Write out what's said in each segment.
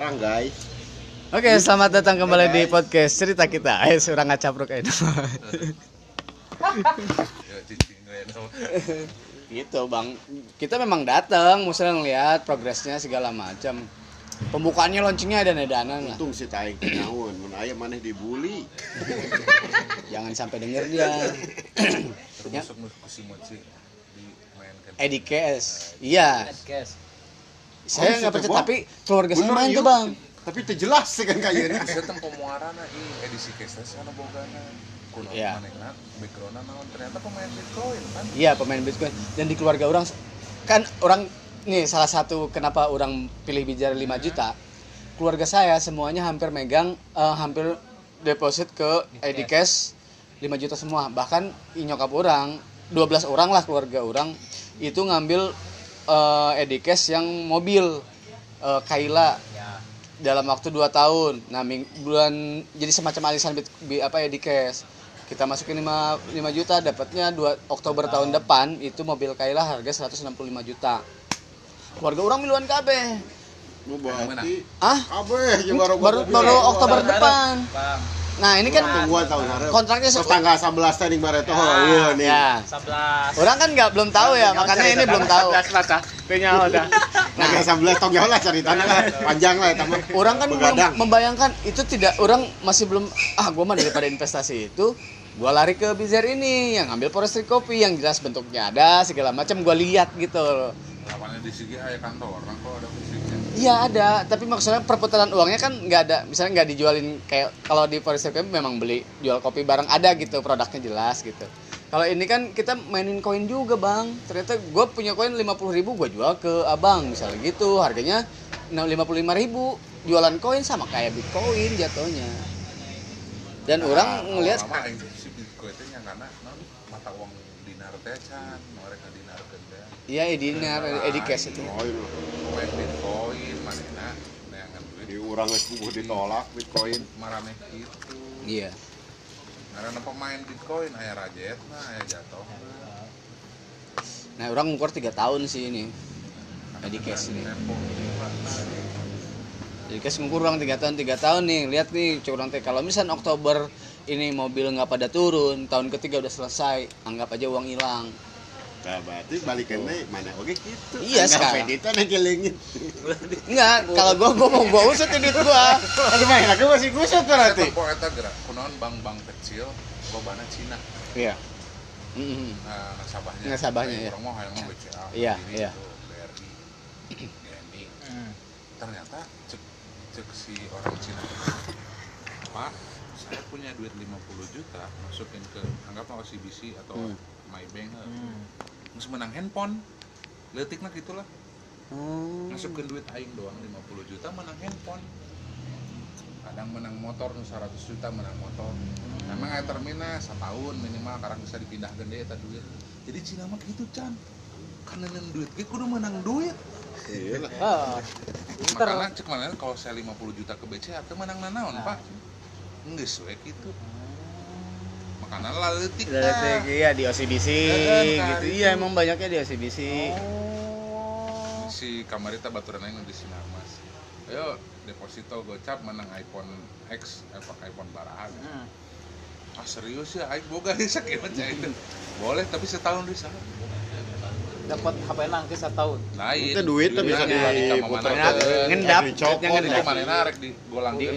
Orang guys. Oke, selamat datang kembali di podcast cerita kita. Ayo, surang ngacapruk aja. gitu bang, kita memang datang, musuh ngeliat progresnya segala macam. Pembukaannya launchingnya ada nedanan lah. Untung si Taing kenaun, mun aya maneh dibully. Jangan sampai denger dia. Ya. termasuk musim mochi dimainkan Edikes, iya. Saya nggak percaya, tapi keluarga saya main iya. tuh bang. Tapi teu jelas sih kan kayaknya. saya tempo muarana ih edisi kesnya sana bogana kuno Iya. manehna backgroundna naon ternyata pemain bitcoin kan? Iya pemain Bitcoin. Dan di keluarga orang kan orang nih salah satu kenapa orang pilih bijar 5 juta. Keluarga saya semuanya hampir megang eh, hampir deposit ke Edicash 5 juta semua. Bahkan nyokap orang 12 orang lah keluarga orang itu ngambil eh, Edicash yang mobil eh, Kaila dalam waktu 2 tahun. Nah ming- bulan jadi semacam alisan bit, bi- apa Edicash kita masukin 5, 5 juta dapatnya 2 Oktober tahun depan itu mobil Kaila harga 165 juta. Keluarga orang miluan kabeh Mau berarti ah kabeh baru baru baru Oktober depan nah ini kan tungguan tahun hareup. kontraknya Terus se- tanggal 11 teh ning Baretoh. Iya nih. ya 11 orang kan nggak belum tahu ya makanya ini belum tahu Kayaknya udah. Tanggal 11 tong lah ceritanya lah. Panjang lah eta mah. orang kan belum Begadang. membayangkan itu tidak orang masih belum ah gua mah daripada investasi itu gua lari ke Bizer ini yang ambil forestry kopi yang jelas bentuknya ada segala macam gua lihat gitu loh. lawannya di sini aya kantor orang kok ada Iya ada, tapi maksudnya perputaran uangnya kan nggak ada, misalnya nggak dijualin kayak kalau di forestry kopi memang beli jual kopi bareng ada gitu, produknya jelas gitu. Kalau ini kan kita mainin koin juga bang, ternyata gue punya koin 50.000 ribu gue jual ke abang misalnya gitu, harganya 55.000 ribu jualan koin sama kayak bitcoin jatuhnya. Dan orang ngelihat si bitcoin teh nyangkana naon mata uang dinar teh can mereka teh iya edinar, edi cash itu. Oh, iya. main bitcoin neangan duit Di urang geus bubuh ditolak Bitcoin. maraneh gitu Iya. karena pemain bitcoin aya rajetna aya jatuh Nah orang ngukur tiga tahun sih ini. Edi cash ini. tempo Jadi kes ngukur orang tiga tahun tiga tahun nih lihat nih curang teh kalau misalnya Oktober ini mobil nggak pada turun tahun ketiga udah selesai anggap aja uang hilang Nah, berarti balikan deh mana oke gitu. Iya, Anggap sekarang. Edita nih kelingin. enggak kalau gua gua mau gua usut duit gua Aduh mah aku masih gusut berarti. tempo eta gerak kunaon bank-bank kecil lobana Cina iya Mm-mm. Nah, nasabahnya. Nasabahnya, ya. Orang mau hayang mah BCA. Iya, iya. BRI, GNI. Ternyata cek cek si orang Cina. Pak, saya punya duit 50 juta masukin ke anggaplah OCBC atau Hmm. Maybank. Terus menang handphone. Letiknya gitulah. Hmm. Masukin duit aing doang 50 juta menang handphone. Kadang menang motor nu 100 juta menang motor. Memang aya termina setahun minimal karena bisa dipindah gede eta duit. Jadi Cina mah gitu can. Karena yang duit ge kudu menang duit. Iya lah. Ah, Makanya cek mana kalau saya 50 juta ke BCA teh menang nanaon, Pak? Geus we gitu. Makanya laletik Detik, iya di OCBC gitu kan, iya itu. emang banyaknya di OCBC si kamarita baturan aing di sinar mas ayo deposito gocap menang iPhone X eh pakai iPhone barahan. Ah serius ya? Aing boga di sakit aja itu boleh tapi setahun di sana. Dapat HP nangkis satu tahun. lain. Itu duit tuh bisa di- di ke- ngendap itu ngendap mana narek di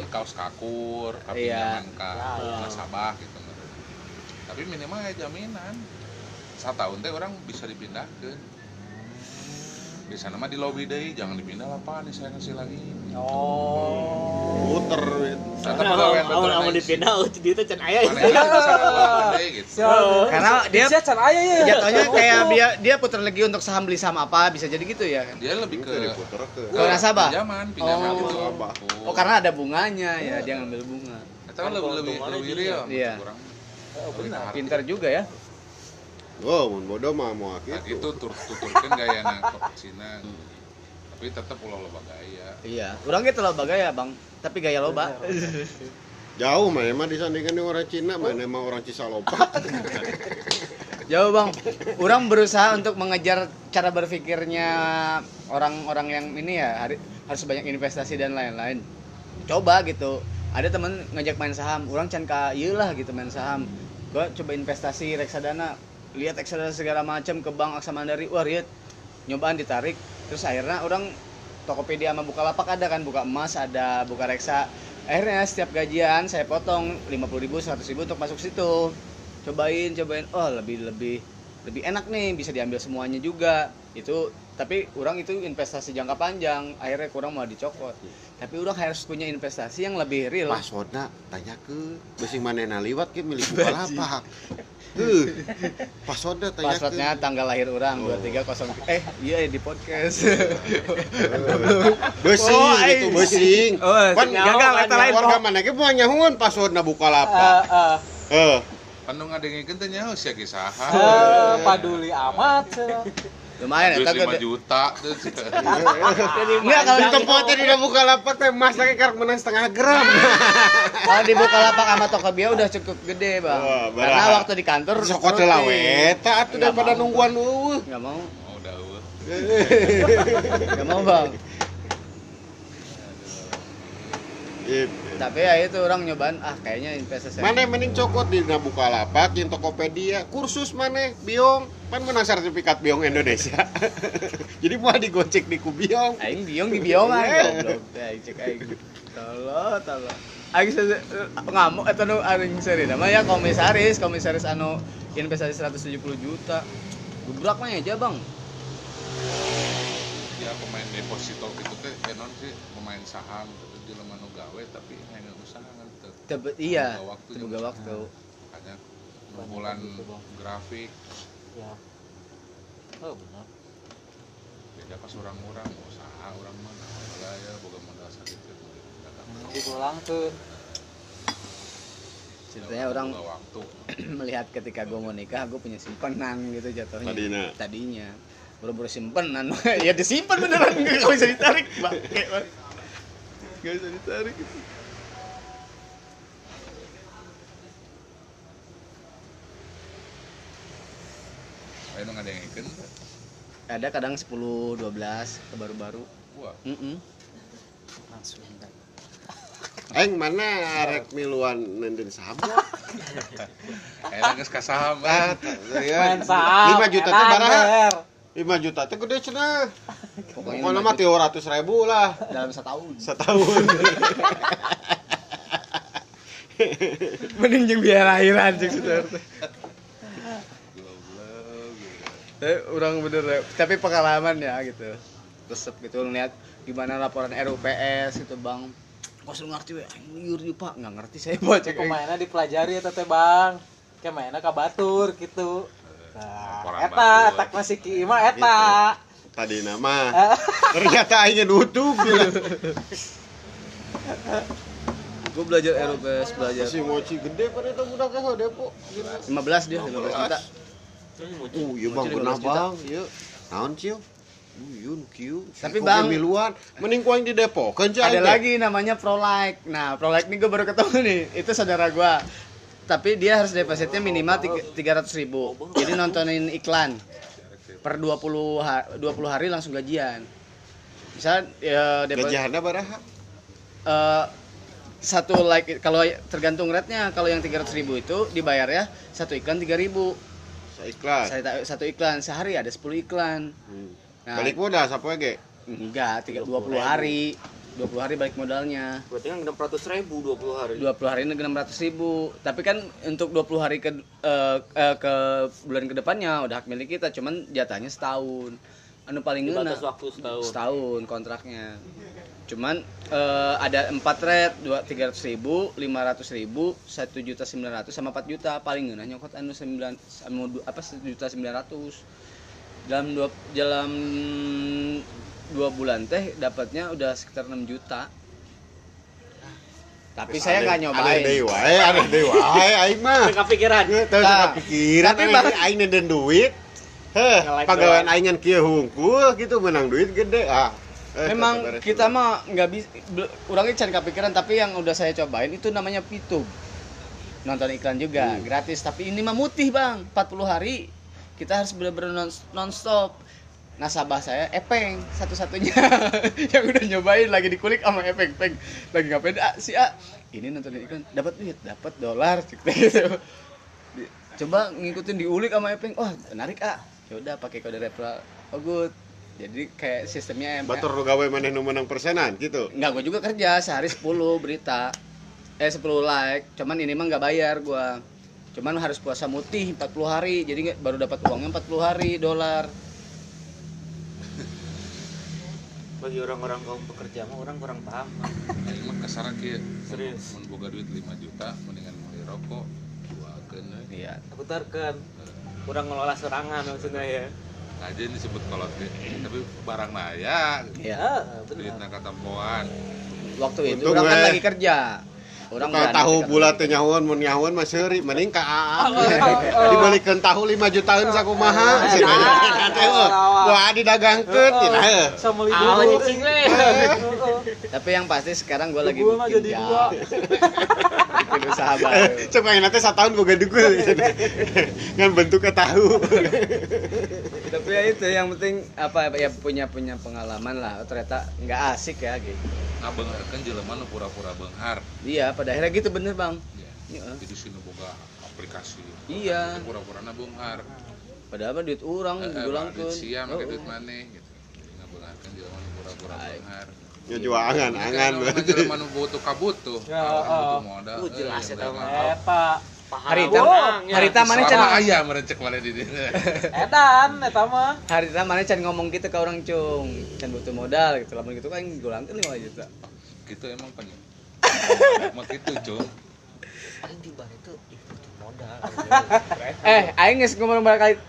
kaos kakur Iya. kapinjaman ka Ya, ya. nasabah gitu tapi minimal ya jaminan setahun teh orang bisa dipindahkan bisa nama di lobby deh jangan dipindah lah pak nih saya kasih lagi Oh. Puter. Karena awal awal baturan dipindah oh dia teh can aya. Mana yang bisa keluar gede gitu karena dia Dia can aya ya. jatuhnya kayak dia dia putar lagi untuk saham beli saham apa bisa jadi gitu ya dia lebih ke Itu diputer ke. Ke nasabah? pinjaman pinjaman Oh. gitu oh karena ada bunganya ya dia ngambil bunga itu lebih lebih lebih real Iya. kurang Oh, benar. pintar juga ya. Oh, mun bodoh mah mau nah gitu. itu tur tuturkan gaya nang ke Cina. Tapi tetap ulah loba gaya. Iya. Orang gitu loh bagaya bang. Tapi gaya loba. Jauh mah emang disandingkan dengan orang Cina, mana emang orang Cisalopa. jauh bang. Orang berusaha untuk mengejar cara berpikirnya orang-orang yang ini ya hari harus banyak investasi dan lain-lain. Coba gitu. Ada temen ngajak main saham. Orang can ka ieu lah gitu main saham gua coba investasi reksadana lihat reksadana segala macam ke bank aksa mandiri. Wah lihat. Nyobaan ditarik terus akhirnya orang Tokopedia sama Bukalapak ada kan buka emas ada buka reksa. Akhirnya setiap gajian saya potong 50.000 ribu 100 ribu untuk masuk situ. Cobain cobain. Oh lebih lebih lebih enak nih bisa diambil semuanya juga. Itu tapi orang itu investasi jangka panjang akhirnya kurang mau dicokot tapi orang harus punya investasi yang lebih real Passwordna tanya ke besi manena liwat ke milik Bukalapak. Heuh. Passwordna tanya passwordnya tanggal lahir orang Oh. 2300 eh iya di podcast Besing Oh, gitu, aing. besing. Oh, Kan gagal, eta lain, Warga mana ge mau nyahuan passwordna Eh, Bukalapak. eh, Heuh. Pandung ngadengikeun teh nyaho sia ge saha. eh, paduli amat. Lumayan ya 5 juta Enggak, kalau Di Jangan, tempat teh di Bukalapak teh emas lagi karek menang setengah gram. kalau di Bukalapak sama Tokopedia udah cukup gede bang Wah, karena waktu di kantor Sok teh lah eta atuh Nggak daripada mau. nungguan eueuh. nggak mau Oh, udah eueuh. nggak mau bang Gitu. tapi ya itu orang nyobaan ah kayaknya investasi Mana mending cokot di Bukalapak, di Tokopedia, kursus mana biong, kan menang sertifikat biong Indonesia. Jadi mau digocek di Kubiong. aing biong di biongan goblok. Ya aing cek aing. Tolo tolo. Aing ngamuk eta nu aing seri nama ya komisaris komisaris anu investasi 170 juta. Gebrak mah aja bang. Ya pemain deposito gitu teh enon sih pemain saham gitu di lemah nu gawe tapi hanya usaha kan teu. Tebet iya waktu juga. waktu. Makanya bulan gitu, grafik Ya. Oh, benar. beda pas orang-orang usaha orang mah nah, ya boga modal sakit gitu. Diulang tuh. ceritanya orang waktu melihat ketika gue mau nikah gue punya simpenan gitu jatuhnya Tadina. tadinya buru-buru simpenan ya disimpan beneran nggak bisa ditarik bang nggak bisa ditarik Ayo nu ngadengikeun ada kadang 10 12 ke baru-baru wah Mm-mm. Langsung. Aing mana rek miluan nenden saham? Ayeuna geus ka saham Ah, kan. Main saham. 5 juta teh enak, baraha? Ber. 5 juta teh gede cenah. pokoknya lima mah 300 ribu lah dalam setahun setahun. mending jeung biaya lahiran cek saudara teh. Goblok. Eh, orang bener ya. tapi pengalaman ya gitu resep gitu ngeliat gimana laporan RUPS gitu bang kok lu ngerti liur ieu, pak nggak ngerti saya baca Cek pemainnya dipelajari eta teh, Bang. Kayak mainnya ka batur gitu. Nah, eta eta masih ki mah eta. Tadi nama ternyata aingnya nutup gila. gue belajar RUPS belajar Si mochi gede pada itu budak ka depo. 15 dia 15 juta Uh, iya bang, Mochi 15 kenapa juta. bang? Iya, naon ciu? Uh, yun kieu. Tapi, Kok Bang- miluan, mending kuang di depo. Kan ada lagi namanya Prolike nah Prolike nih gue baru ketemu nih itu saudara gue tapi dia harus depositnya minimal tiga ratus ribu jadi nontonin iklan per 20 ha- 20 hari langsung gajian misal ya Gajihanna baraha? eh, satu like kalau tergantung rate-nya kalau yang 300 ribu itu dibayar ya satu iklan 3000 ribu Saiklan. satu iklan sehari ada 10 iklan Hmm. Nah. Balik modal sapoe ge. enggak tiga- 20 hari 20 hari balik modalnya Berarti kan 600 ribu 20 hari. 20 hari ini 600 ribu tapi kan untuk 20 hari ke eh, eh, ke bulan ke depannya udah hak milik kita cuman jatahnya setahun anu paling ngena waktu setahun. setahun kontraknya cuman eh, ada 4 rate dua tiga ratus ribu lima ratus ribu satu juta sembilan ratus sama 4 juta paling ngena nyokot anu sembilan anu apa satu juta sembilan ratus dalam dua dalam dua bulan teh dapatnya udah sekitar 6 juta tapi saya nggak Ada nyobain deui wae, ada deui wae aing mah. Kepikiran. Teu Nah, kepikiran tapi Bang- aing nenden duit. Heh, pagawean doang. aing ngan kieu hungkul gitu menang duit gede. Ah. Eh, Memang kita dulu. mah nggak bisa, orangnya cari kepikiran tapi yang udah saya cobain itu namanya Pitu. Nonton iklan juga gratis tapi ini mah mutih bang, 40 hari kita harus bener-bener non, non stop. nasabah saya Epeng satu-satunya. Yang udah nyobain lagi dikulik sama Epeng Peng. Lagi ngapain? Ah si A. Ini nontonin iklan dapat duit dapat dolar gitu. Coba ngikutin diulik sama Epeng. Oh menarik ah yaudah pakai kode referral. Oh good jadi kayak sistemnya em- Batur lu gawe maneh nu menang persenan gitu. Enggak, gue juga kerja sehari 10 berita. Eh 10 like. Cuman ini mah nggak bayar gua. Cuman harus puasa mutih 40 hari. Jadi nggak- baru dapat uangnya 40 hari dolar. Bagi orang-orang kaum pekerja mah orang kurang paham. Aing mah kasar kieu. Serius. Mun boga duit 5 juta mendingan beli rokok duakeun we. Iya. Aku tarkan kurang ngelola serangan maksudnya ya. Aja ini disebut kolot. Tapi barang na ya Iya. Ah, benar. katampoan. Waktu itu Untung orang kan lagi kerja. Orang Kalau tahu bulat teh nyahuan mun nyahuan mah seuri mending ka Aam. Dibalikeun tahu 5 jutaan sakumaha. Ah, ah, eueuh. Wah didagangkeun Ah, nyicing we. Tapi yang pasti sekarang gue lagi Gua jadi dua. bikin usaha baru. Coba yang nanti satu tahun gue gadugul Ngan bentuknya tahu Tapi ya itu yang penting apa ya punya punya pengalaman lah. Oh, ternyata nggak asik ya gitu. Ngabeungeurkeun jelema nu pura-pura beunghar. Iya, pada akhirnya gitu bener bang. Ya. Iya. Jadi sini boga aplikasi. Iya. Pura-purana beunghar. Padahal mah duit orang Eh, eh, digulangkeun. duit sia make Oh, duit oh. maneh gitu. Jadi ngabeungeurkeun jelema nu pura-pura Baik. beunghar. Ya jual angan, angan berarti. berarti Jelema nu butuh kabutuh. Ya, Kalau oh. butuh modal. Uh, jelas eh, eta mah. beunghar. Eta Paham. Harita, ya. harita mana can Selama aya merecek mana di dieu. Edan eta mah harita mana can ngomong gitu ke orang cung, can butuh modal gitu. Lamun gitu kan gulangkeun 5 juta. Gitu emang pengen. Mak gitu, Cung. Paling di bar itu butuh modal. Eh, aing geus ngomong berkali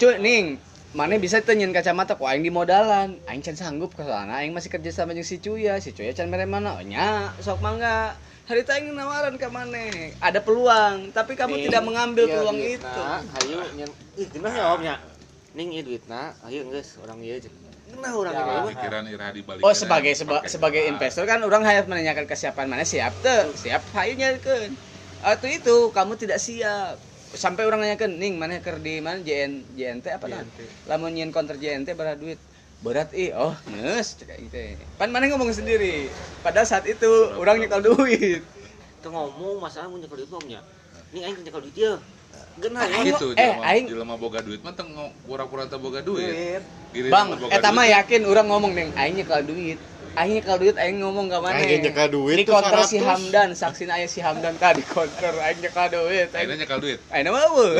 Cuy, ning, mana bisa teu nyeun kacamata ku aing di modalan. Aing can sanggup ke sana, aing masih kerja sama jeung si Cuya. Si Cuya can mere mana? Oh, nya, sok mangga. Harita aing nawaran ke maneh. Ada peluang, tapi kamu Ning, tidak mengambil ieu peluang duitna, itu. Hayu nyen ih genah jawabnya. Ning ieu duitna, ayo geus orang ieu jeung. Genah urang Ya. mah. Pikiran ira dibalik. Oh sebagai seba- sebagai investor kan orang harus menanyakan kesiapan mana siap tuh siap hayu nyarikan atau itu kamu tidak siap sampai orang nanyakan ning mana ker di mana JN JNT apa nah lamun nyin counter JNT berapa duit berat ih oh nges kayak gitu pan mana ngomong sendiri pada saat itu orang nyekel duit Itu ngomong masalah mun nyekel duit mah nya. Ning aing nyekel duit ieu. Genah ya. gitu Eh, jelema aing- jelema boga duit mah teu pura-pura teu boga duit. bang eta mah yakin orang ngomong neng aing nyekel duit aing nyekel duit aing ngomong ke mana Aing nyekel duit di tuh counter si 100. Hamdan saksina aya si Hamdan tadi di counter aing nyekel duit aing nyekal duit. aing mah eueuh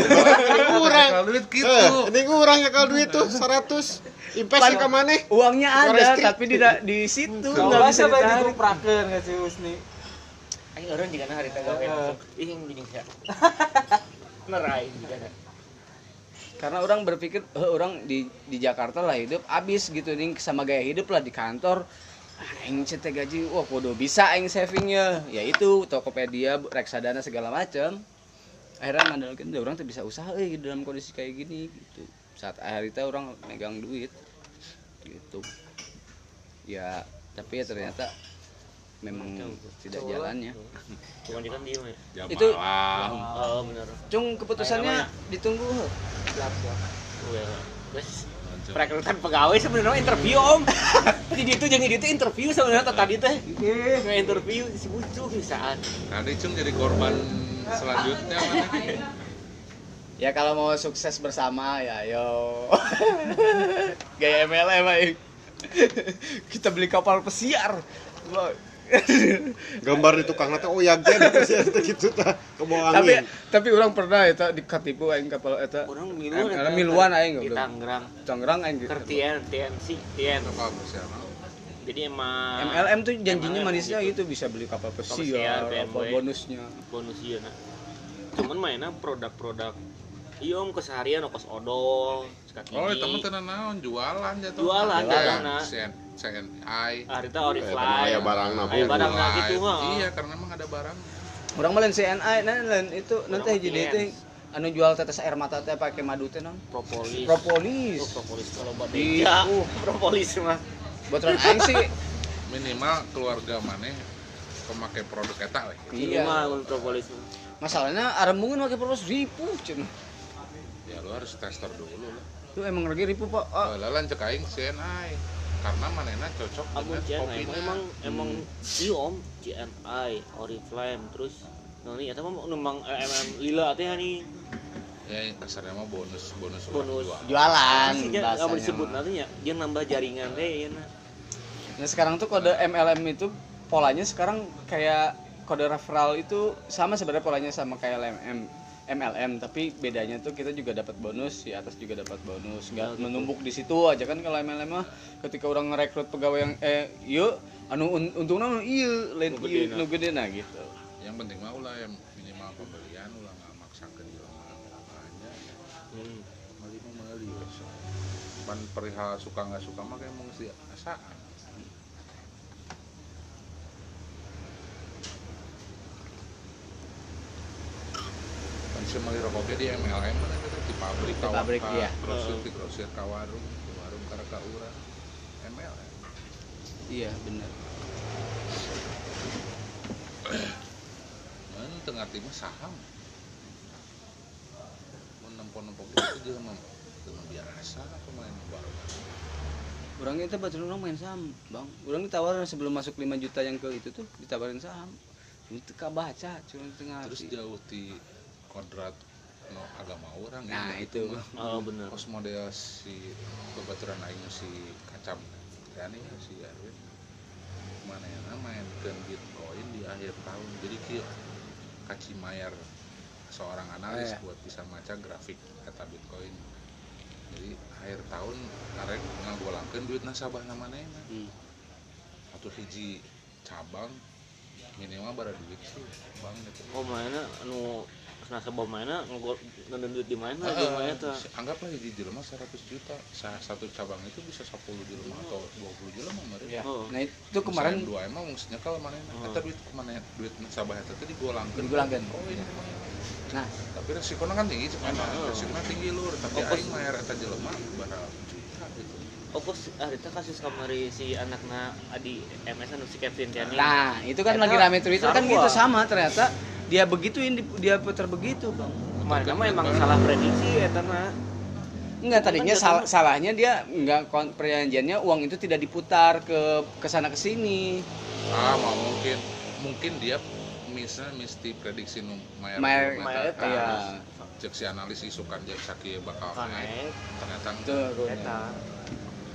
Kurang Nyekal duit gitu. Eh, Ini kurang ya kalau duit tuh 100 Invest ke mana? uangnya ada tapi di di situ kalau nggak bisa ditarik digruprakeun ka si Husni Aing juga harita gawe. Heeh. Ih yang jeung sia. Nerain juga. karena orang berpikir eh, orang di di Jakarta lah hidup abis gitu nih sama gaya hidup lah di kantor aing cetek gaji wah kudu bisa aing savingnya ya itu Tokopedia reksadana segala macam akhirnya ngandalkan "Ya, orang tuh bisa usaha eh dalam kondisi kayak gini gitu saat hari itu orang megang duit gitu ya tapi ya ternyata memang tidak jalannya Bukan kan dia mah. Jam Itu-. Oh bener. cung keputusannya ditunggu Siap siap. Well. Perekrutan pegawai sebenarnya interview om. Jadi itu jangan itu interview sebenarnya tadi teh. Nggak interview si bucu bisaan. Tadi Cung jadi korban selanjutnya mana? Ya kalau mau sukses bersama ya yo. Gaya MLM aing. Kita beli kapal pesiar. Gambar di tukang nanti oh ya gen gitu tah kebawa tapi angin. tapi orang pernah eta dikatipu aing kapal eta. Orang miluan. Karena miluan aing Di. Tangerang. Tangerang aing gitu. Kertian, TNC, TN. Jadi emang MLM tuh janjinya MLM manisnya gitu. itu bisa beli kapal pesiar, apa bonusnya. bonus iya nah. Cuman mainnya produk-produk Iya om keseharian ongkos odol. Oh, itu mah tenan naon jualan jatuh. Jualan, CNI. Ah, itu Oriflame. Aya barangna, Aya barangna Jualan. gitu mah. Iya, karena emang ada barang. Orang malen CNI nah lain itu nanti mah itu anu jual tetes air mata teh pakai madu teh non. Propolis. Propolis. Oh, propolis kalau buat beja. uh. Propolis mah. Buat orang aing sih Minimal keluarga mana pemakai produk eta we. Iya. iya. mah untuk propolis. Masalahnya arem mungkin pakai propolis ribu cen. Ya lu harus tester dulu lah. Itu emang lagi ribu pak. Oh, oh. lalan cek aing CNI karena manena cocok Amun dengan CNI kopinya emang emang biom CNI Oriflame terus Noni eta mah numpang MM lila teh nih ya kasarnya mah bonus bonus Bonus. jualan. Sih nggak bahasanya mau disebut mah. nanti ya dia nambah jaringan teh ya nah. Nah sekarang tuh kode MLM itu polanya sekarang kayak kode referral itu sama sebenarnya polanya sama kayak LMM MLM tapi bedanya tuh kita juga dapat bonus di atas juga dapat bonus. Nggak menumpuk di situ aja kan kalau MLM mah ketika orang ngerekrut pegawai yang eh yuk anu un, untungnya anu iya lain iya nu gedena gitu. Yang penting mah ulah yang minimal pembelian ulah nggak maksa ke dia aja Hmm. mali mah mali pan perihal suka nggak suka mah kayak mau mesti asaan sih mali rokoknya di MLM mana di pabrik Di pabrik, iya. grosir di grosir ka warung di warung karena ka urang MLM iya benar. Mana tengah timah saham. Mau nempok-nempok itu dia mah dengan biasa pemain warung? Orang itu baca orang main saham bang. Orang ditawarin sebelum masuk 5 juta yang ke itu tuh ditawarin saham. Itu baca cuma tengah terus jauh di kodrat no agama orang Nah, ya, itu. mah. Oh bener. Kos model si kebaturan aing si kacam kan ya si Erwin mana ya mainkan bitcoin di akhir tahun jadi kieu kaci mayar seorang analis Oh, iya. buat bisa maca grafik kata bitcoin jadi akhir tahun karek ngagolangkeun duit nasabah namanya Hmm. atau hiji cabang minimal bara duit sih bang gitu Oh mana anu nasabah mana ngegol nonton duit di mana Ah, di mana tuh. anggaplah hiji jelema 100 juta Sa- satu cabang itu bisa 10 jelema atau 20 jelema meureun Ya. Oh. Nah itu kemarin dua emang maksudnya kalau mana Oh. eta duit ke mana duit nasabah eta teh digolangkeun Digolangkeun. oh ini mah nah tapi resikonya kan tinggi cuman Oh. resikonya tinggi lur tapi Oh, aing mayar eta jelema bara juta gitu Oh pos ah itu kasus kamari si anakna adi MS anu si Kevin Tiani. Nah, itu kan lagi rame Twitter kan gitu sama ternyata dia begituin di- dia putar begitu, Bang. Kemarin mah emang salah prediksi eta mah. Enggak tadinya Kan sal- salahnya dia enggak perjanjiannya uang itu tidak diputar ke ke sana ke sini. ah mau mungkin mungkin dia misalnya mesti prediksi nu eta. Iya. cek si analis isukan cek sakieu bakal Kan naik naik ternyata Itu eta.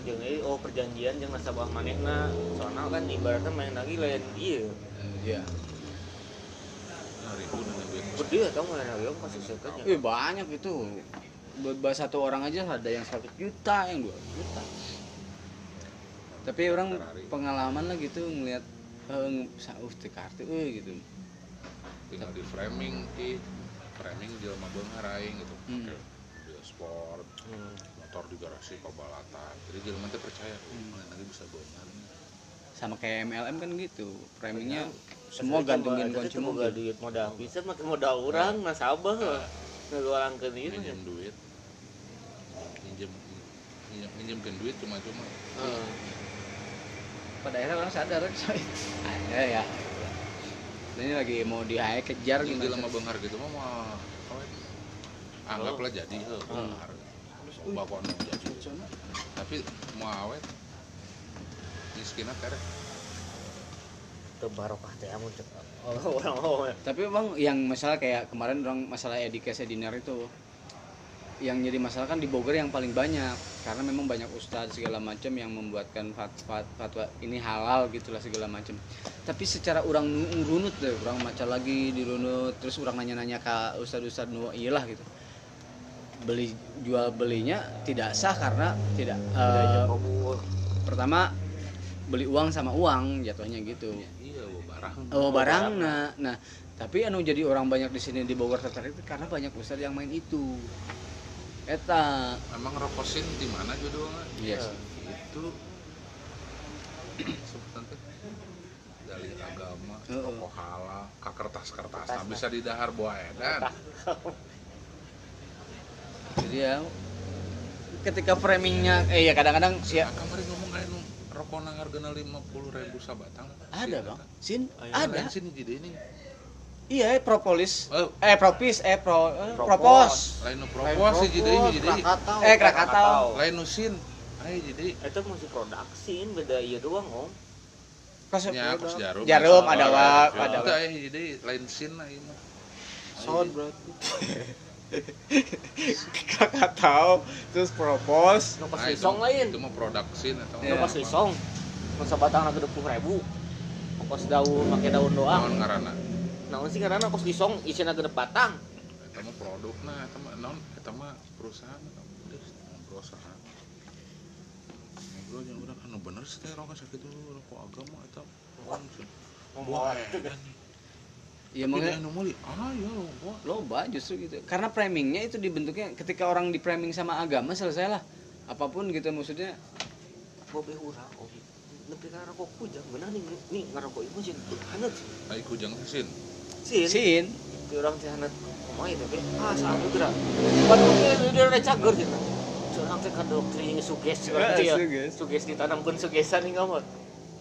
Jeung oh perjanjian jeung nasabah manehna. Soalnya kan ibaratnya main lagi lain ieu. Iya. Ribu dengan duit Gede tau nggak lagi om kasus eta nya. Eh banyak itu. Beberapa satu orang aja ada yang 100 juta, yang 2 juta. Tapi orang pengalaman lah gitu ngelihat eh sauh teh kartu eh gitu. tinggal di framing i framing jelema beunghar aing gitu Hmm. Sport Hmm. motor di garasi pabalatan jadi jelema teh percaya oh, Hmm. mana lagi bisa beunghar Sama kayak MLM kan gitu. Framingnya Pas semua gantungin teh boga mobil. duit modal bisa make modal urang nasabah lah. Ngegolangkeun ieu. minjem duit minjem minjem minjemkeun duit cuma-cuma Heeh. pada akhirnya orang sadar coy ada ya ini lagi mau di HE kejar gimana jelema beunghar gitu mah mah awet. anggaplah jadi heuh bapak nu jadi tapi mau awet miskinna kerek Teu barokah teh amun cek. Oh, orang mau. tapi bang yang masalah kayak kemarin orang masalah edukasi dinar itu yang jadi masalah kan di Bogor yang paling banyak. Karena memang banyak ustadz segala macam yang membuatkan fatwa, fatwa ini halal gitulah segala macam. Tapi secara orang nu- ngerunut deh orang maca lagi dirunut terus orang nanya-nanya ke ustadz-ustadz nu iyalah gitu. Beli jual belinya tidak sah karena tidak eh, pertama beli uang sama uang jatuhnya gitu barang. Oh barang. nah nah tapi anu jadi orang banyak di sini di Bogor tertarik itu karena banyak ustadz yang main itu. Eta. Emang rokosin di mana judulnya? Yes itu sebutan teh dalih agama Heeh. tokoh halal ka kertas-kertas nah, bisa didahar buah edan. Jadi ya ketika framingnya eh ya kadang-kadang Nah, kamari ngomong kayak nu rokok nang hargana lima puluh ribu sabatang. Ada bang sin Ayo, ada. Lain sini jadi ini iya propolis. Oh. eh propis eh pro eh, Propos. lain propos sih jadi jadi. Krakatau. eh krakatau. Lain nu sin ay jadi. Itu masih produksi beda iya doang om. Nya kos jarum. Jarum ada Oh, wa jarum. ada eh, jadi lain sin lah sound berarti krakatau terus propos. Nu pas Nah, itu- lisong lain. itu mah produksi atau nu Iya. pas lisong masa batang na puluh ribu. Kos daun pakai daun doang. Naon ngaranna naon sih karena kos lisong isina gede batang. Eta mah produk nah eta mah naon eta mah perusahaan. Perusahaan. Ngobrol yang udah kan bener sih teh rokok sakit dulu rokok agama eta. Kan Wah, iya tapi makanya anu meuli ah ya loba. Loba justru gitu. Karena framingnya itu dibentuknya ketika orang di framing sama agama selesai lah. Apa pun gitu maksudnya. Bobe urang om? Nepi ka rokok kujang benar nih nih ngarokok ieu sih hanet ai kujang sin. Sih sin. Di orang teh hanet kumaha ieu teh ah Bandungnya dia udah cager gitu curang teh ka doktrin suges gitu ya suges. suges ditanamkeun sugesan nih ngamot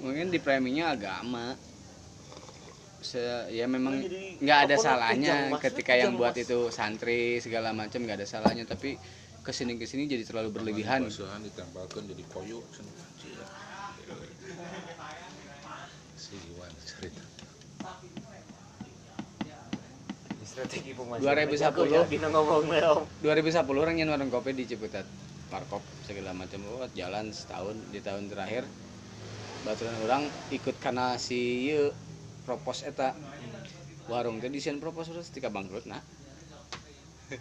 mungkin di framingnya agama Se- ya memang Jadi, nggak ada salahnya ketika yang buat itu santri segala macam nggak ada salahnya. Tapi ke sini ke sini jadi terlalu berlebihan. Basuhan ditempelkan jadi koyo cenah Cia. si Iwan cerita strategi pemasaran 2010. dina ngomong om 2010 orang yang warung kopi di Ciputat. Markop segala macam. Buat jalan setahun di tahun terakhir baturan orang ikut karena si propos eta warung teh desain propos terus tika bangkrut nah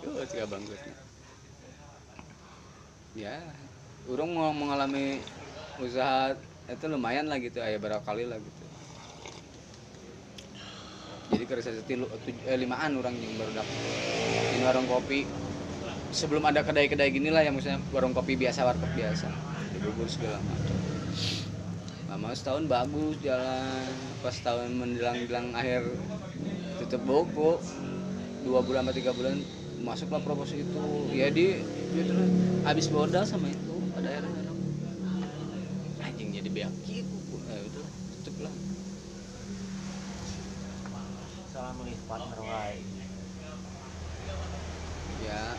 Tuh, tika bangkrut nah. ya orang mau mengalami usaha itu lumayan lah gitu ayah berapa kali lah gitu. Jadi kerja tilu eh, limaan orang yang baru ini warung kopi. Sebelum ada kedai-kedai gini lah yang maksudnya warung kopi biasa warkop biasa. Di Bogor segala macam lama setahun bagus jalan. Pas tahun menjelang jelang akhir tutup buku dua bulan atau tiga bulan masuklah proposal itu. Ya di. Itu habis modal sama itu pada akhirnya anjing jadi beak gitu eh, udah tutup lah. Salah milih partner ya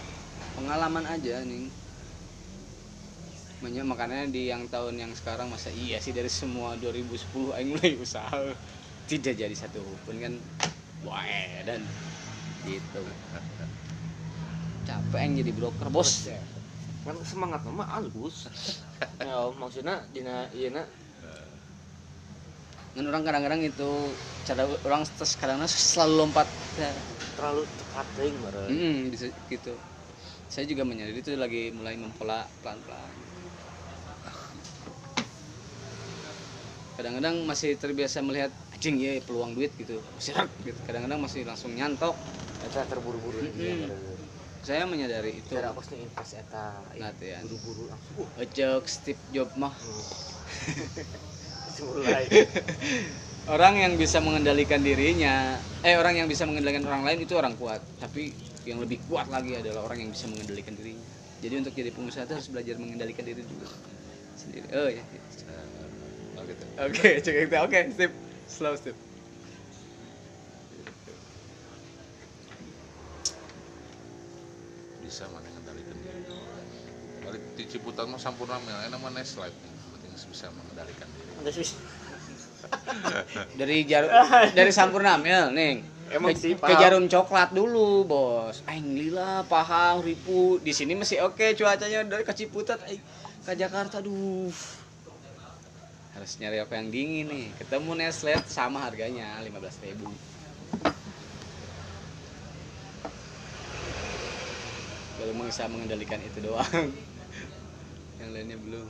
pengalaman aja nih Makanya, makanya di yang tahun yang sekarang masa iya sih dari semua 2010 aing mulai usaha. Tidak jadi satu pun kan wah dan gitu. Capek yang jadi broker bos. Kan semangat mah halus ya maksudnya dina ieu na. Kan orang kadang-kadang itu cara orang terus kadang-kadang selalu lompat ya. terlalu cepat meureun. Hmm, gitu. Saya juga menyadari itu lagi mulai mempola pelan-pelan kadang-kadang masih terbiasa melihat anjing ya peluang duit gitu. Gitu. Kadang-kadang masih langsung nyantok. Eta terburu-buru dia meureun saya menyadari itu. Cara kosnya invest eta Latihan. buru-buru langsung. Ojok Steve Job mah. Mulai. Orang yang bisa mengendalikan dirinya eh orang yang bisa mengendalikan orang lain itu orang kuat. Tapi yang lebih kuat lagi adalah orang yang bisa mengendalikan dirinya. Jadi untuk jadi pengusaha itu harus belajar mengendalikan diri dulu sendiri. Oh ya gitu. Oke cek itu oke step slow step bisa mana mengendalikan diri balik di Ciputat mah sampurna mil enak mah nice life. Penting bisa mengendalikan diri dari jarum dari sampurna mil nih Emang ke, sih, ke paham. jarum coklat dulu bos. Aing lila pahang ribu di sini masih oke cuacanya. Dari ke Ciputat aing. Ke Jakarta duh harus nyari apa yang dingin nih. Ketemu Neslet sama harganya 15.000 ribu. Baru bisa mengendalikan itu doang. Yang lainnya belum.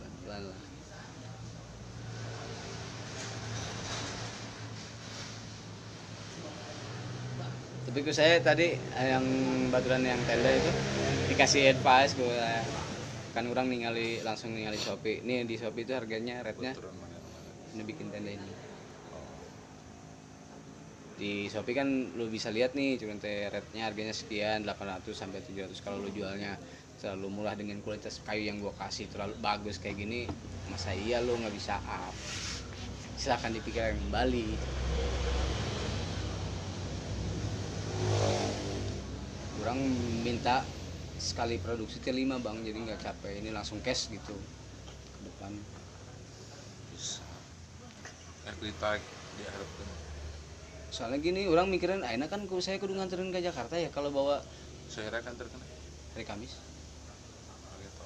Pelan-pelan lah. Tapi saya tadi eh, yang baturan yang tenda itu dikasih advice gue kan orang ningali langsung ningali Shopee. Ini di Shopee itu harganya rednya ini bikin tenda ini di Shopee kan lu bisa lihat nih cuman teh rednya harganya sekian 800 sampai 700 kalau lu jualnya terlalu murah dengan kualitas kayu yang gua kasih terlalu bagus kayak gini masa iya lu nggak bisa up? Silahkan dipikirkan kembali. Kurang minta sekali produksi teh lima bang. Jadi nggak capek. Ini langsung cash gitu ke depan. Eh ditarik diharapkan. Soalnya gini orang mikirin ah, enak kan saya kudu nganterin ke Jakarta ya kalau bawa saya kan terkena hari Kamis. Gitu.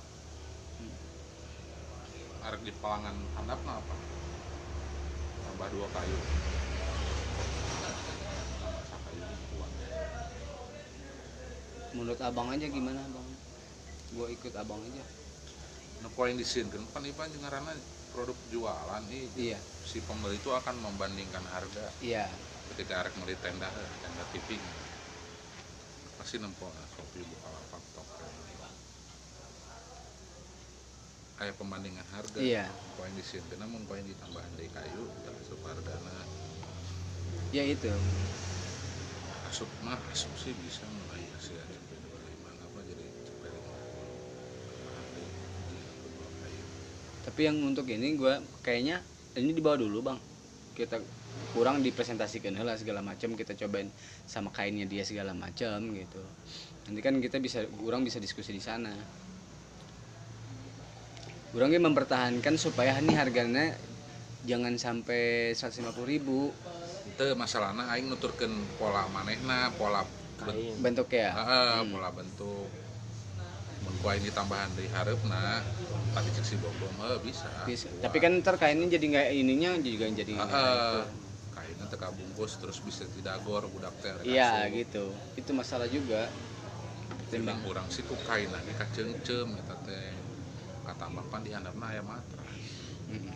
Arek di palangan handapna apa? Tambah dua kayu Sakayu kuat. Menurut abang aja gimana bang gua ikut abang aja. Nah, poin di sini kan pan ipan jeung ngaranna produk jualan nih iya. Si pembeli itu akan membandingkan harga. Iya. Ketika arek beli tenda tenda tipping pasti nempo nah, Shopee Bukalapak Tokped kayak pembandingan harga. Iya. poin di sini namun poin ditambahan dari kayu ya asup hargana ya itu. Asup mah asup sih bisa mulai sih aja dari mana apa jadi cepet tambahan deui, dua kayu tapi yang untuk ini gua kayaknya ini dibawa dulu bang. Kita kurang dipresentasikan lah segala macam kita cobain sama kainnya dia segala macam gitu. Nanti kan kita bisa kurang bisa diskusi di sana. Kurangnya mempertahankan supaya ini harganya jangan sampai 150.000 ribu. Itu masalahnya aing nuturkeun pola manehna pola kain bentuknya Heeh, Hmm. pola bentuk mun ku aing ditambahan dari hareupeuna tadi cek si bom eh bisa Bisa. Tapi kan ntar kainnya jadi nggak ininya juga jadi Heeh. itu. kainnya teka bungkus terus bisa tidak gor budak teh rek iya gitu itu masalah juga timbang urang sih ku kain lagi kaceungceum eta teh katambah pan dihandapna aya matras Mm.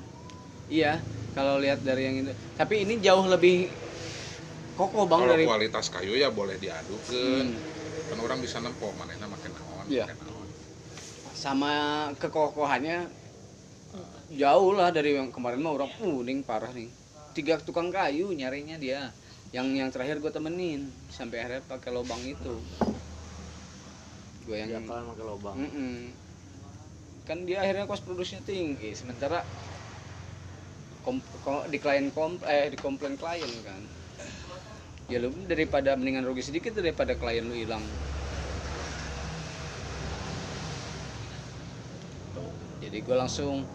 Iya, kalau lihat dari yang itu. Tapi ini jauh lebih kokoh bang kalau dari. kualitas kayu ya boleh diadukeun Hmm. kan orang bisa nempo manehna make naon Iya. make naon Sama kekokohannya jauh lah dari yang kemarin mah orang kuning parah nih. Tiga tukang kayu nyarinya dia. Yang yang terakhir gue temenin sampai akhirnya pakai lobang itu. Gue yang ya kalian pakai lubang Mm-mm. kan dia akhirnya kos produksinya tinggi sementara kom, ko- di klien kom, eh di komplain klien kan ya lu daripada mendingan rugi sedikit daripada klien lu hilang jadi gue langsung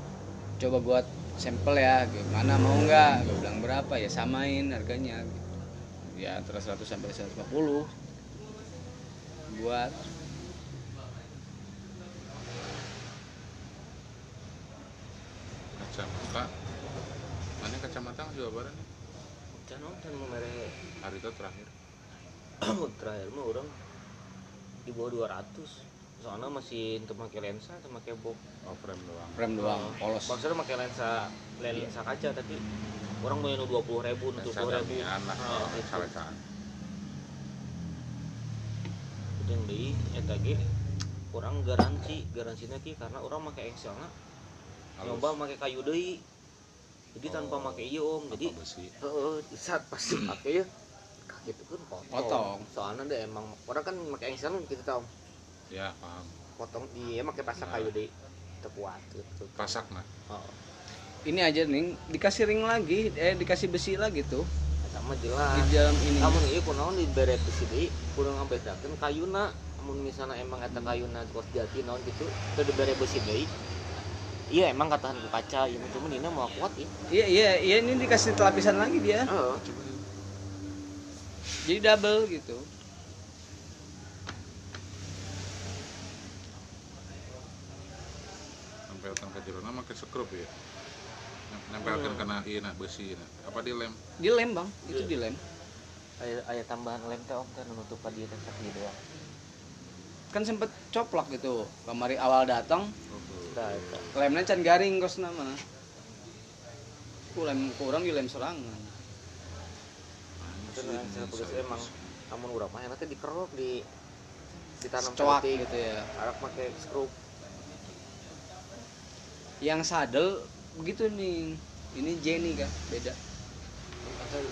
coba buat sampel ya gimana mau nggak? Gue bilang berapa? Ya samain harganya. Ya antara 100 sampai 150 buat. Kacamata. Mana kacamata juga barang Can nonton mau mere hari itu terakhir. Terakhir mah orang di bawah 200 soalnya masih untuk pakai lensa sama pakai box? Oh frame doang. Rem doang polos. maksudnya pakai lensa lensa kaca tapi orang mau yang dua puluh ribu untuk puluh ribu. lah Ah, itu. salah salah. Itu yang di eta ge orang garansi garansinya ki karena orang pakai Excelna nyoba pakai kayu deui. Jadi tanpa Oh. pakai ieu om. jadi heeh di saat pas dipakai ya kaget kan potong. Potong. soalnya deh emang orang kan pakai Excel kita tahu ya paham. Potong dia pakai pasak Nah. kayu deh terkuat gitu. Pasak nah. Oh, ini aja nih dikasih ring lagi eh dikasih besi lagi tuh. Sama jelas. Di dalam ini. Namun iya kunaon di beret besi deui kurang ngambedakeun kayuna namun misalnya emang eta kayuna kos jati naon gitu itu di beret besi deui. Iya emang katahan ku kaca ini cuman ini mau kuat ya iya iya iya ini dikasih lapisan lagi dia. Yuk. jadi double gitu jerona pakai skrup ya? Nem- nempelkan kena iya nah besi nah. apa di lem? Dilem bang. Itu dilem aya aya tambahan lem teh om? Teh nutup ka dieu teh sakit doang. Kan sempet coplak gitu. Kemari awal datang. Tah eta lemnya can garing kos nama. Ku lem kurang dilem serangan itu emang namun urang mah enak dikerok di ditanam coak gitu ya. Arak pakai skrup yang sadel begitu nih. Ini Jenny kan beda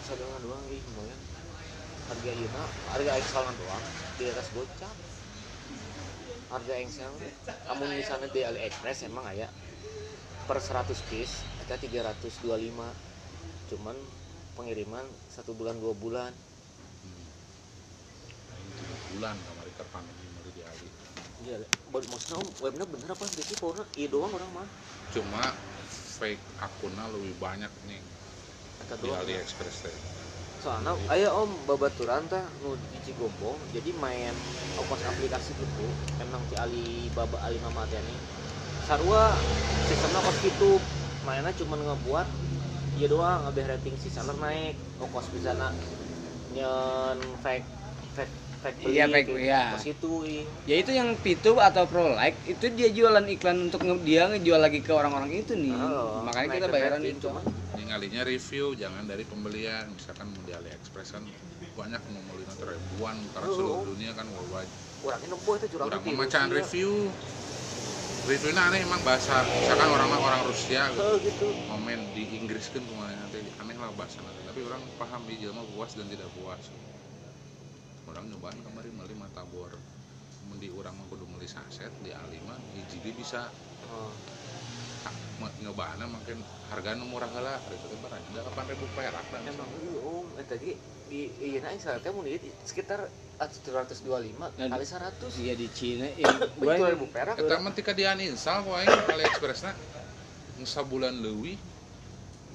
sadangan doang ih lumayan. Harga ieu harga Excel doang. Di atas gocap. Harga Excel. Kamu misalnya di AliExpress emang aya per 100 piece kita 325 cuman pengiriman satu bulan dua bulan. Tiga bulan kamari Peter Pan ini meuli di Ali iya maksudnya webnya bener apa? Sih iya doang orang mah cuma fake akunnya lebih banyak nih. Di AliExpress teh soalnya ayo om babaturan teh nu di Cigombong jadi main ongkos aplikasi gitu emang di Alibaba Alimama teh nih. Sarua sistemnya kos gitu. Mainnya cuma ngebuat iya doang ngambil rating si seller naik. Ongkos bisa nyen fake fake fake beli Iya, fake, kayak iya. gitu ih. ya itu yang Pitu atau Pro Like itu dia jualan iklan untuk nge- dia ngejual lagi ke orang-orang itu nih Oh, makanya kita naikin bayaran itu cuman Tingalinya review, jangan dari pembelian. Misalkan di AliExpress kan banyak nanti ribuan karena Oh, seluruh oh. dunia kan worldwide. orangnya nempuh itu tuh di memacaan Rusia. review. Reviewnya aneh emang bahasa, misalkan orang orang Rusia gitu. Heuh, gitu komen di Inggris kan ke mana nanti aneh lah bahasa nanti tapi orang paham di jelma puas dan tidak puas orang nyobaan kemarin beli matabor di orang mah kudu beli saset di A5 hiji ge bisa. Oh. Ah, nyobaannya makin harganya murah lah hari itu barang. Ada delapan ribu perak dan emang iya om eh tadi di iya saya teh mun ieu sekitar 725 Dan- kali 100 iya di Cina ya, gua Itu ribu perak. Eta mah tika dia install ku aing AliExpress na sabulan leuwih.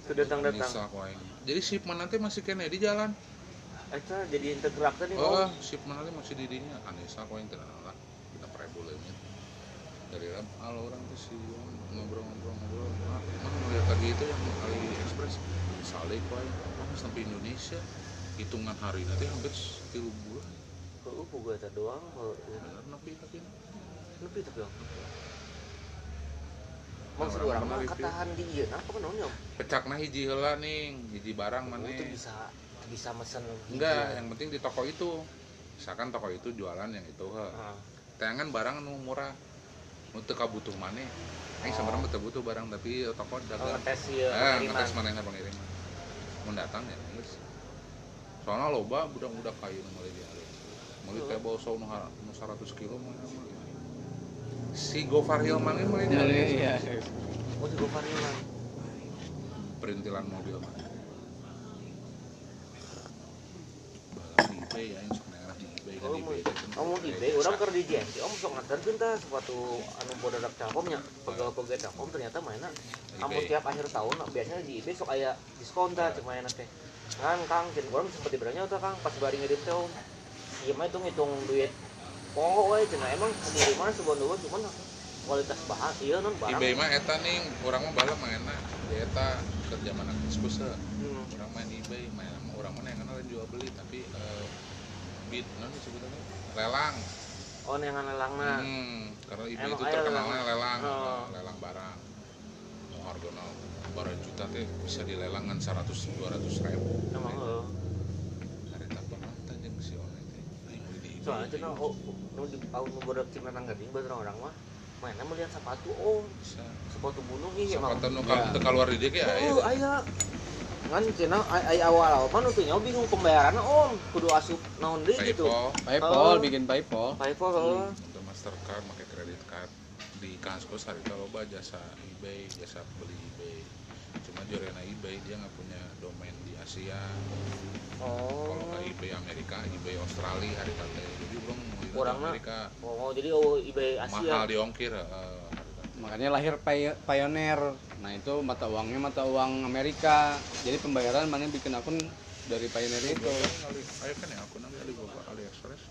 Itu datang datang aing jadi shipment nanti masih kene di jalan Eta jadi integrak tadi Oh, om shipment nanti masih di dinya anissa kau yang lah kita leumit dari lab halo orang tuh si ngobrol-ngobrol-ngobrol. Ah, mana melihat lagi itu yang AliExpress salik kau yang oh, sampai Indonesia hitungan hari nanti hampir tiga bulan. Heuh boga eta doang heuh bener nepi tapi. Lebih tapi Nah, Maksud orang mana mah katahan di nah apa kan om? Pecakna hiji heula nih hiji barang mana itu bisa bisa mesen hiji. enggak yang penting di toko itu. Misalkan toko itu jualan yang itu he. Ah, tayangan barang nu murah. Untuk kabutuh mana Aing sebenarnya betul butuh barang tapi toko oh, dagang ngetes ieu eh ngetes manehna pengiriman mau datang ya geus. Soalnya loba budak-budak kayu nu meuli di ali meuli teh bawa saw nu 100 kilo mah si Gofar Hilman ini meuli di iya oh di Gofar Hilman. Perintilan mobil mah balang di eBay ya yang sok nengarah di eBay kan Oh, eBay Oh, di eBay, orang keur di JNT, om sok nganterkeun tah sepatu anu bodadak Telkomnya. Pegawai-pegawai Telkom ternyata mainnya kamu tiap akhir tahun biasanya di eBay sok aya diskon tah cuma mainnya teh. Kan Kang, jen urang sempat diberanya tah Kang pas bari ngirim teh om. Ieu mah hitung hitung duit. Pokok we cenah emang pengiriman sebulan dua cuman kualitas bahan iya non barang. eBay mah eta nih orang mah bala mah enak eta kerja mana Hmm. orang main eBay main orang mana yang kenal jual beli tapi eh, bid non sebutannya lelang. Oh, yang lelangna. hmm, karena Emang itu terkenalnya lelang. lelang. Oh. eh, lelang barang. Mau harganya barang juta teh bisa dilelangan 100 200 ribu. Emang heeh. hari tanpa mantan yang si online teh. Soalnya cenah oh nu di tahun nu bodak cina gading bener orang mah. Mainnya melihat sepatu oh. Sepatu gunung emang sepatu nu Ya. teu keluar di dia aya Oh, Ngan cenah ai awal-awal mah nu teu nyaho bingung pembayaranna om, kudu asup naon deui gitu. PayPal PayPal Oh. bikin PayPal PayPal heeh. untuk Mastercard pakai kredit card di Kaskos hari loba jasa eBay jasa beli eBay cuma jorena eBay dia nggak punya domain di Asia Oh. kalau nggak eBay Amerika eBay Australia hari tante jadi belum Kurang. Amerika Oh, jadi oh eBay mahal Asia. di ongkir eh, hari tante. Makanya lahir Pioneer. Nah itu mata uangnya mata uang Amerika. Jadi pembayaran mana bikin akun dari Pioneer itu? Ayo kan ya aku nanti Alibaba AliExpress.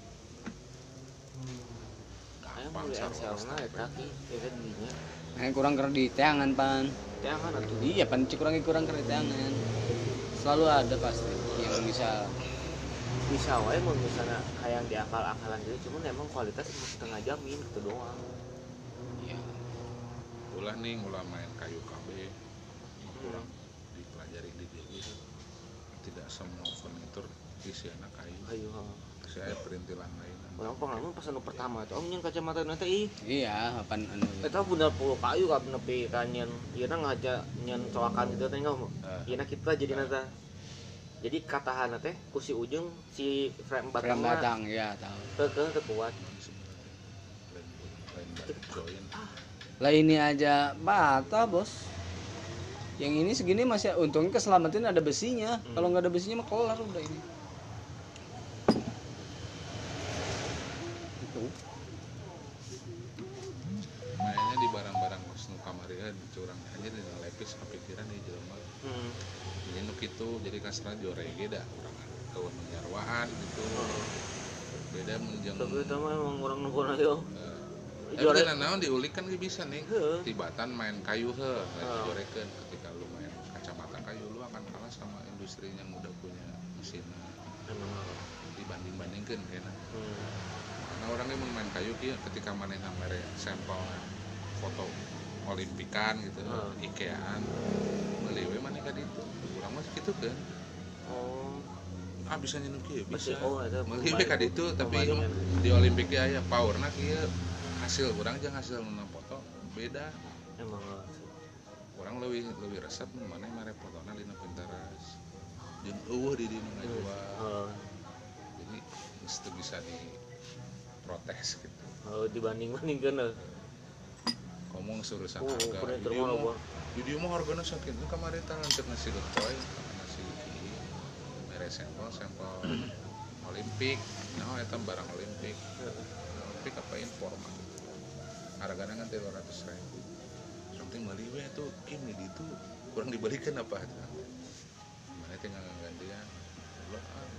Nah kurang ker di teangan pan. Jangan atuh. iya pan cik kurang kurang ker di teangan. Selalu ada pasti yang bisa. Bisa wae mun misalnya hayang diakal-akalan gitu, cuman emang kualitas setengah jamin gitu doang. Ulah nih ulah main kayu KB kurang dipelajari di gitu. tidak semua furnitur isiana kayu heeh. saya perintilan lain Orang pengalaman pas anu pertama itu om nyen kacamata nanti ih iya apaan anu Eta bener puluh kayu kan nepi kan nyen ieu na ngaja nyen coakan itu teh. Eh. Ieu kita jadi nata. Jadi katahan teh ku si ujung si frame batang Frame batang ya tahu teu teu kuat. lain join lah ini aja bata bos. Yang ini segini masih untungnya keselamatin ada besinya. Hmm. kalau nggak ada besinya mah kelar udah ini. Tuh mainnya di barang-barang kos nu kamarian curang aja di lepis kepikiran di jelema hmm. jadi nu kitu jadi kasra jorege dah urang kawan menjarwaan gitu. Beda menjeng tapi itu mah emang orang nunggu ayo Tapi naon diulik kan bisa nih. Tibatan main kayu he Heeh. jorekeun ketika lu main kacamata kayu lu akan kalah sama industri yang udah punya mesin dibanding bandingkan kayaknya hmm. karena orang yang main kayu kia ketika mana mere sampel foto olimpikan gitu Heeh. ikeaan beli we mana ka ditu. Urang mah gitu kan oh. Ah bisa nyeun kieu bisa. Oh, ada meuli we ka ditu tapi di olimpik ge aya powerna kieu hasil urang jeung hasil nu foto beda. Emang orang lebih lebih resep mana mere fotona dina Pinterest. Jeung eueuh di dieu ngajual. Oh. jadi itu bisa diprotes gitu. Oh dibanding bandingkan ngomong suruh oh harga terima mah- jadi mah harganya sakit kemarin tangan cek nasi gekoy nasi ki mere sampel sampel olimpik. Nah itu barang olimpik. Olimpik apa informa harganya kan tiga ratus ribu. Something beli we tuh ini di itu kurang dibalikan apa aja? Mana tinggal gantian? Ah.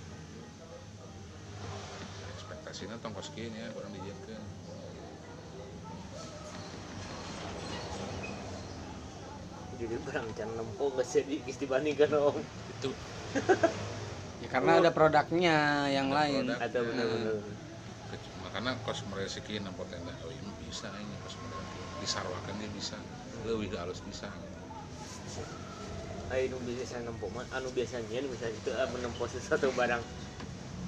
ekspektasinya tongkos kieu nya kurang dijieun jadi barang can nempo gak jadi dibandingkan om. Itu. Ya karena ada produknya yang Ada lain. produk. ada bener-bener Makanya kos meresikin nampo tenda. Oh ini bisa ini kos meresikin disarwakan dia bisa. Lebih halus bisa. Ayo nu biasa nempo mah anu biasanya nu bisa itu ah, menempo sesuatu barang.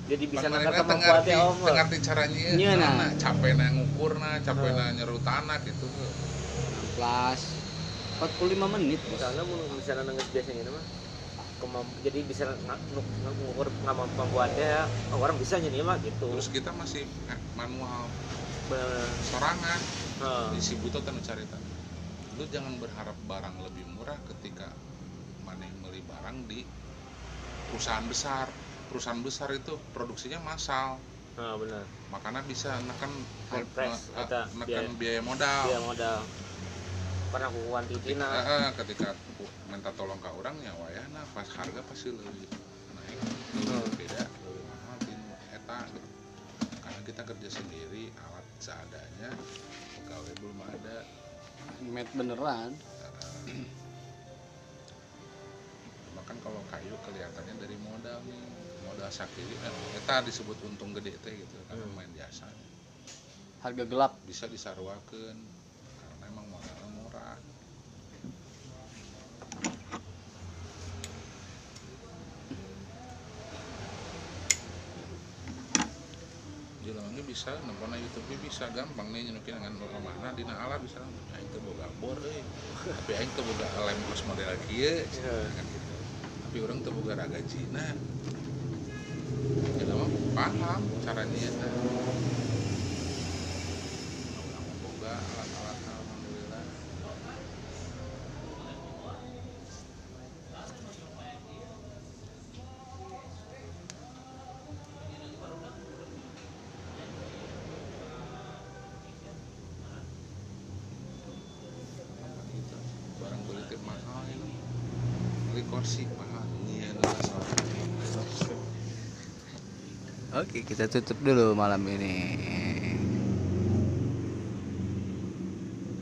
Jadi bisa Pan nangkap mereka kemampuan tengerti teh om tengerti caranya. Iya, nah. nah. capek na ngukur na capek na nyerut tanah gitu. Plus 45 menit misalnya mun misalnya nangis biasanya mah kemampu jadi bisa ng- ng- ng- ngukur kemampuannya orang bisa nyanyi mah gitu. Terus kita masih eh, manual. Bener. sorangan. Heeh. di si buto tanu carita. Lu jangan berharap barang lebih murah ketika maneh beli barang di perusahaan besar. Perusahaan besar itu produksinya massal. Nah benar. Makanya bisa nekan High price, eh, eta, nekan biaya. biaya modal. dia modal pernah aku kuantitina Eh, eh, ketika aku minta tolong ke orang ya wayana pas harga pasti lebih naik. Hmm. beda lebih mahal eta gitu. karena kita kerja sendiri alat seadanya pegawai belum ada. Met beneran. Cuma kan kalau kayu kelihatannya dari modal nih modal sakit eh, eta disebut untung gede teh gitu karena Hmm. main biasa. Harga gelap. Bisa disarwakan karena emang modalnya murah Jelangnya bisa, nempona YouTube bisa gampang nih nyenukin dengan mana dina ala bisa aing teu boga bor euy. Tapi aing teu boga lem kos model kieu Iya. kan gitu. Tapi orang teu boga raga Cina. Ya mah paham caranya eta. Oke, kita tutup dulu malam ini.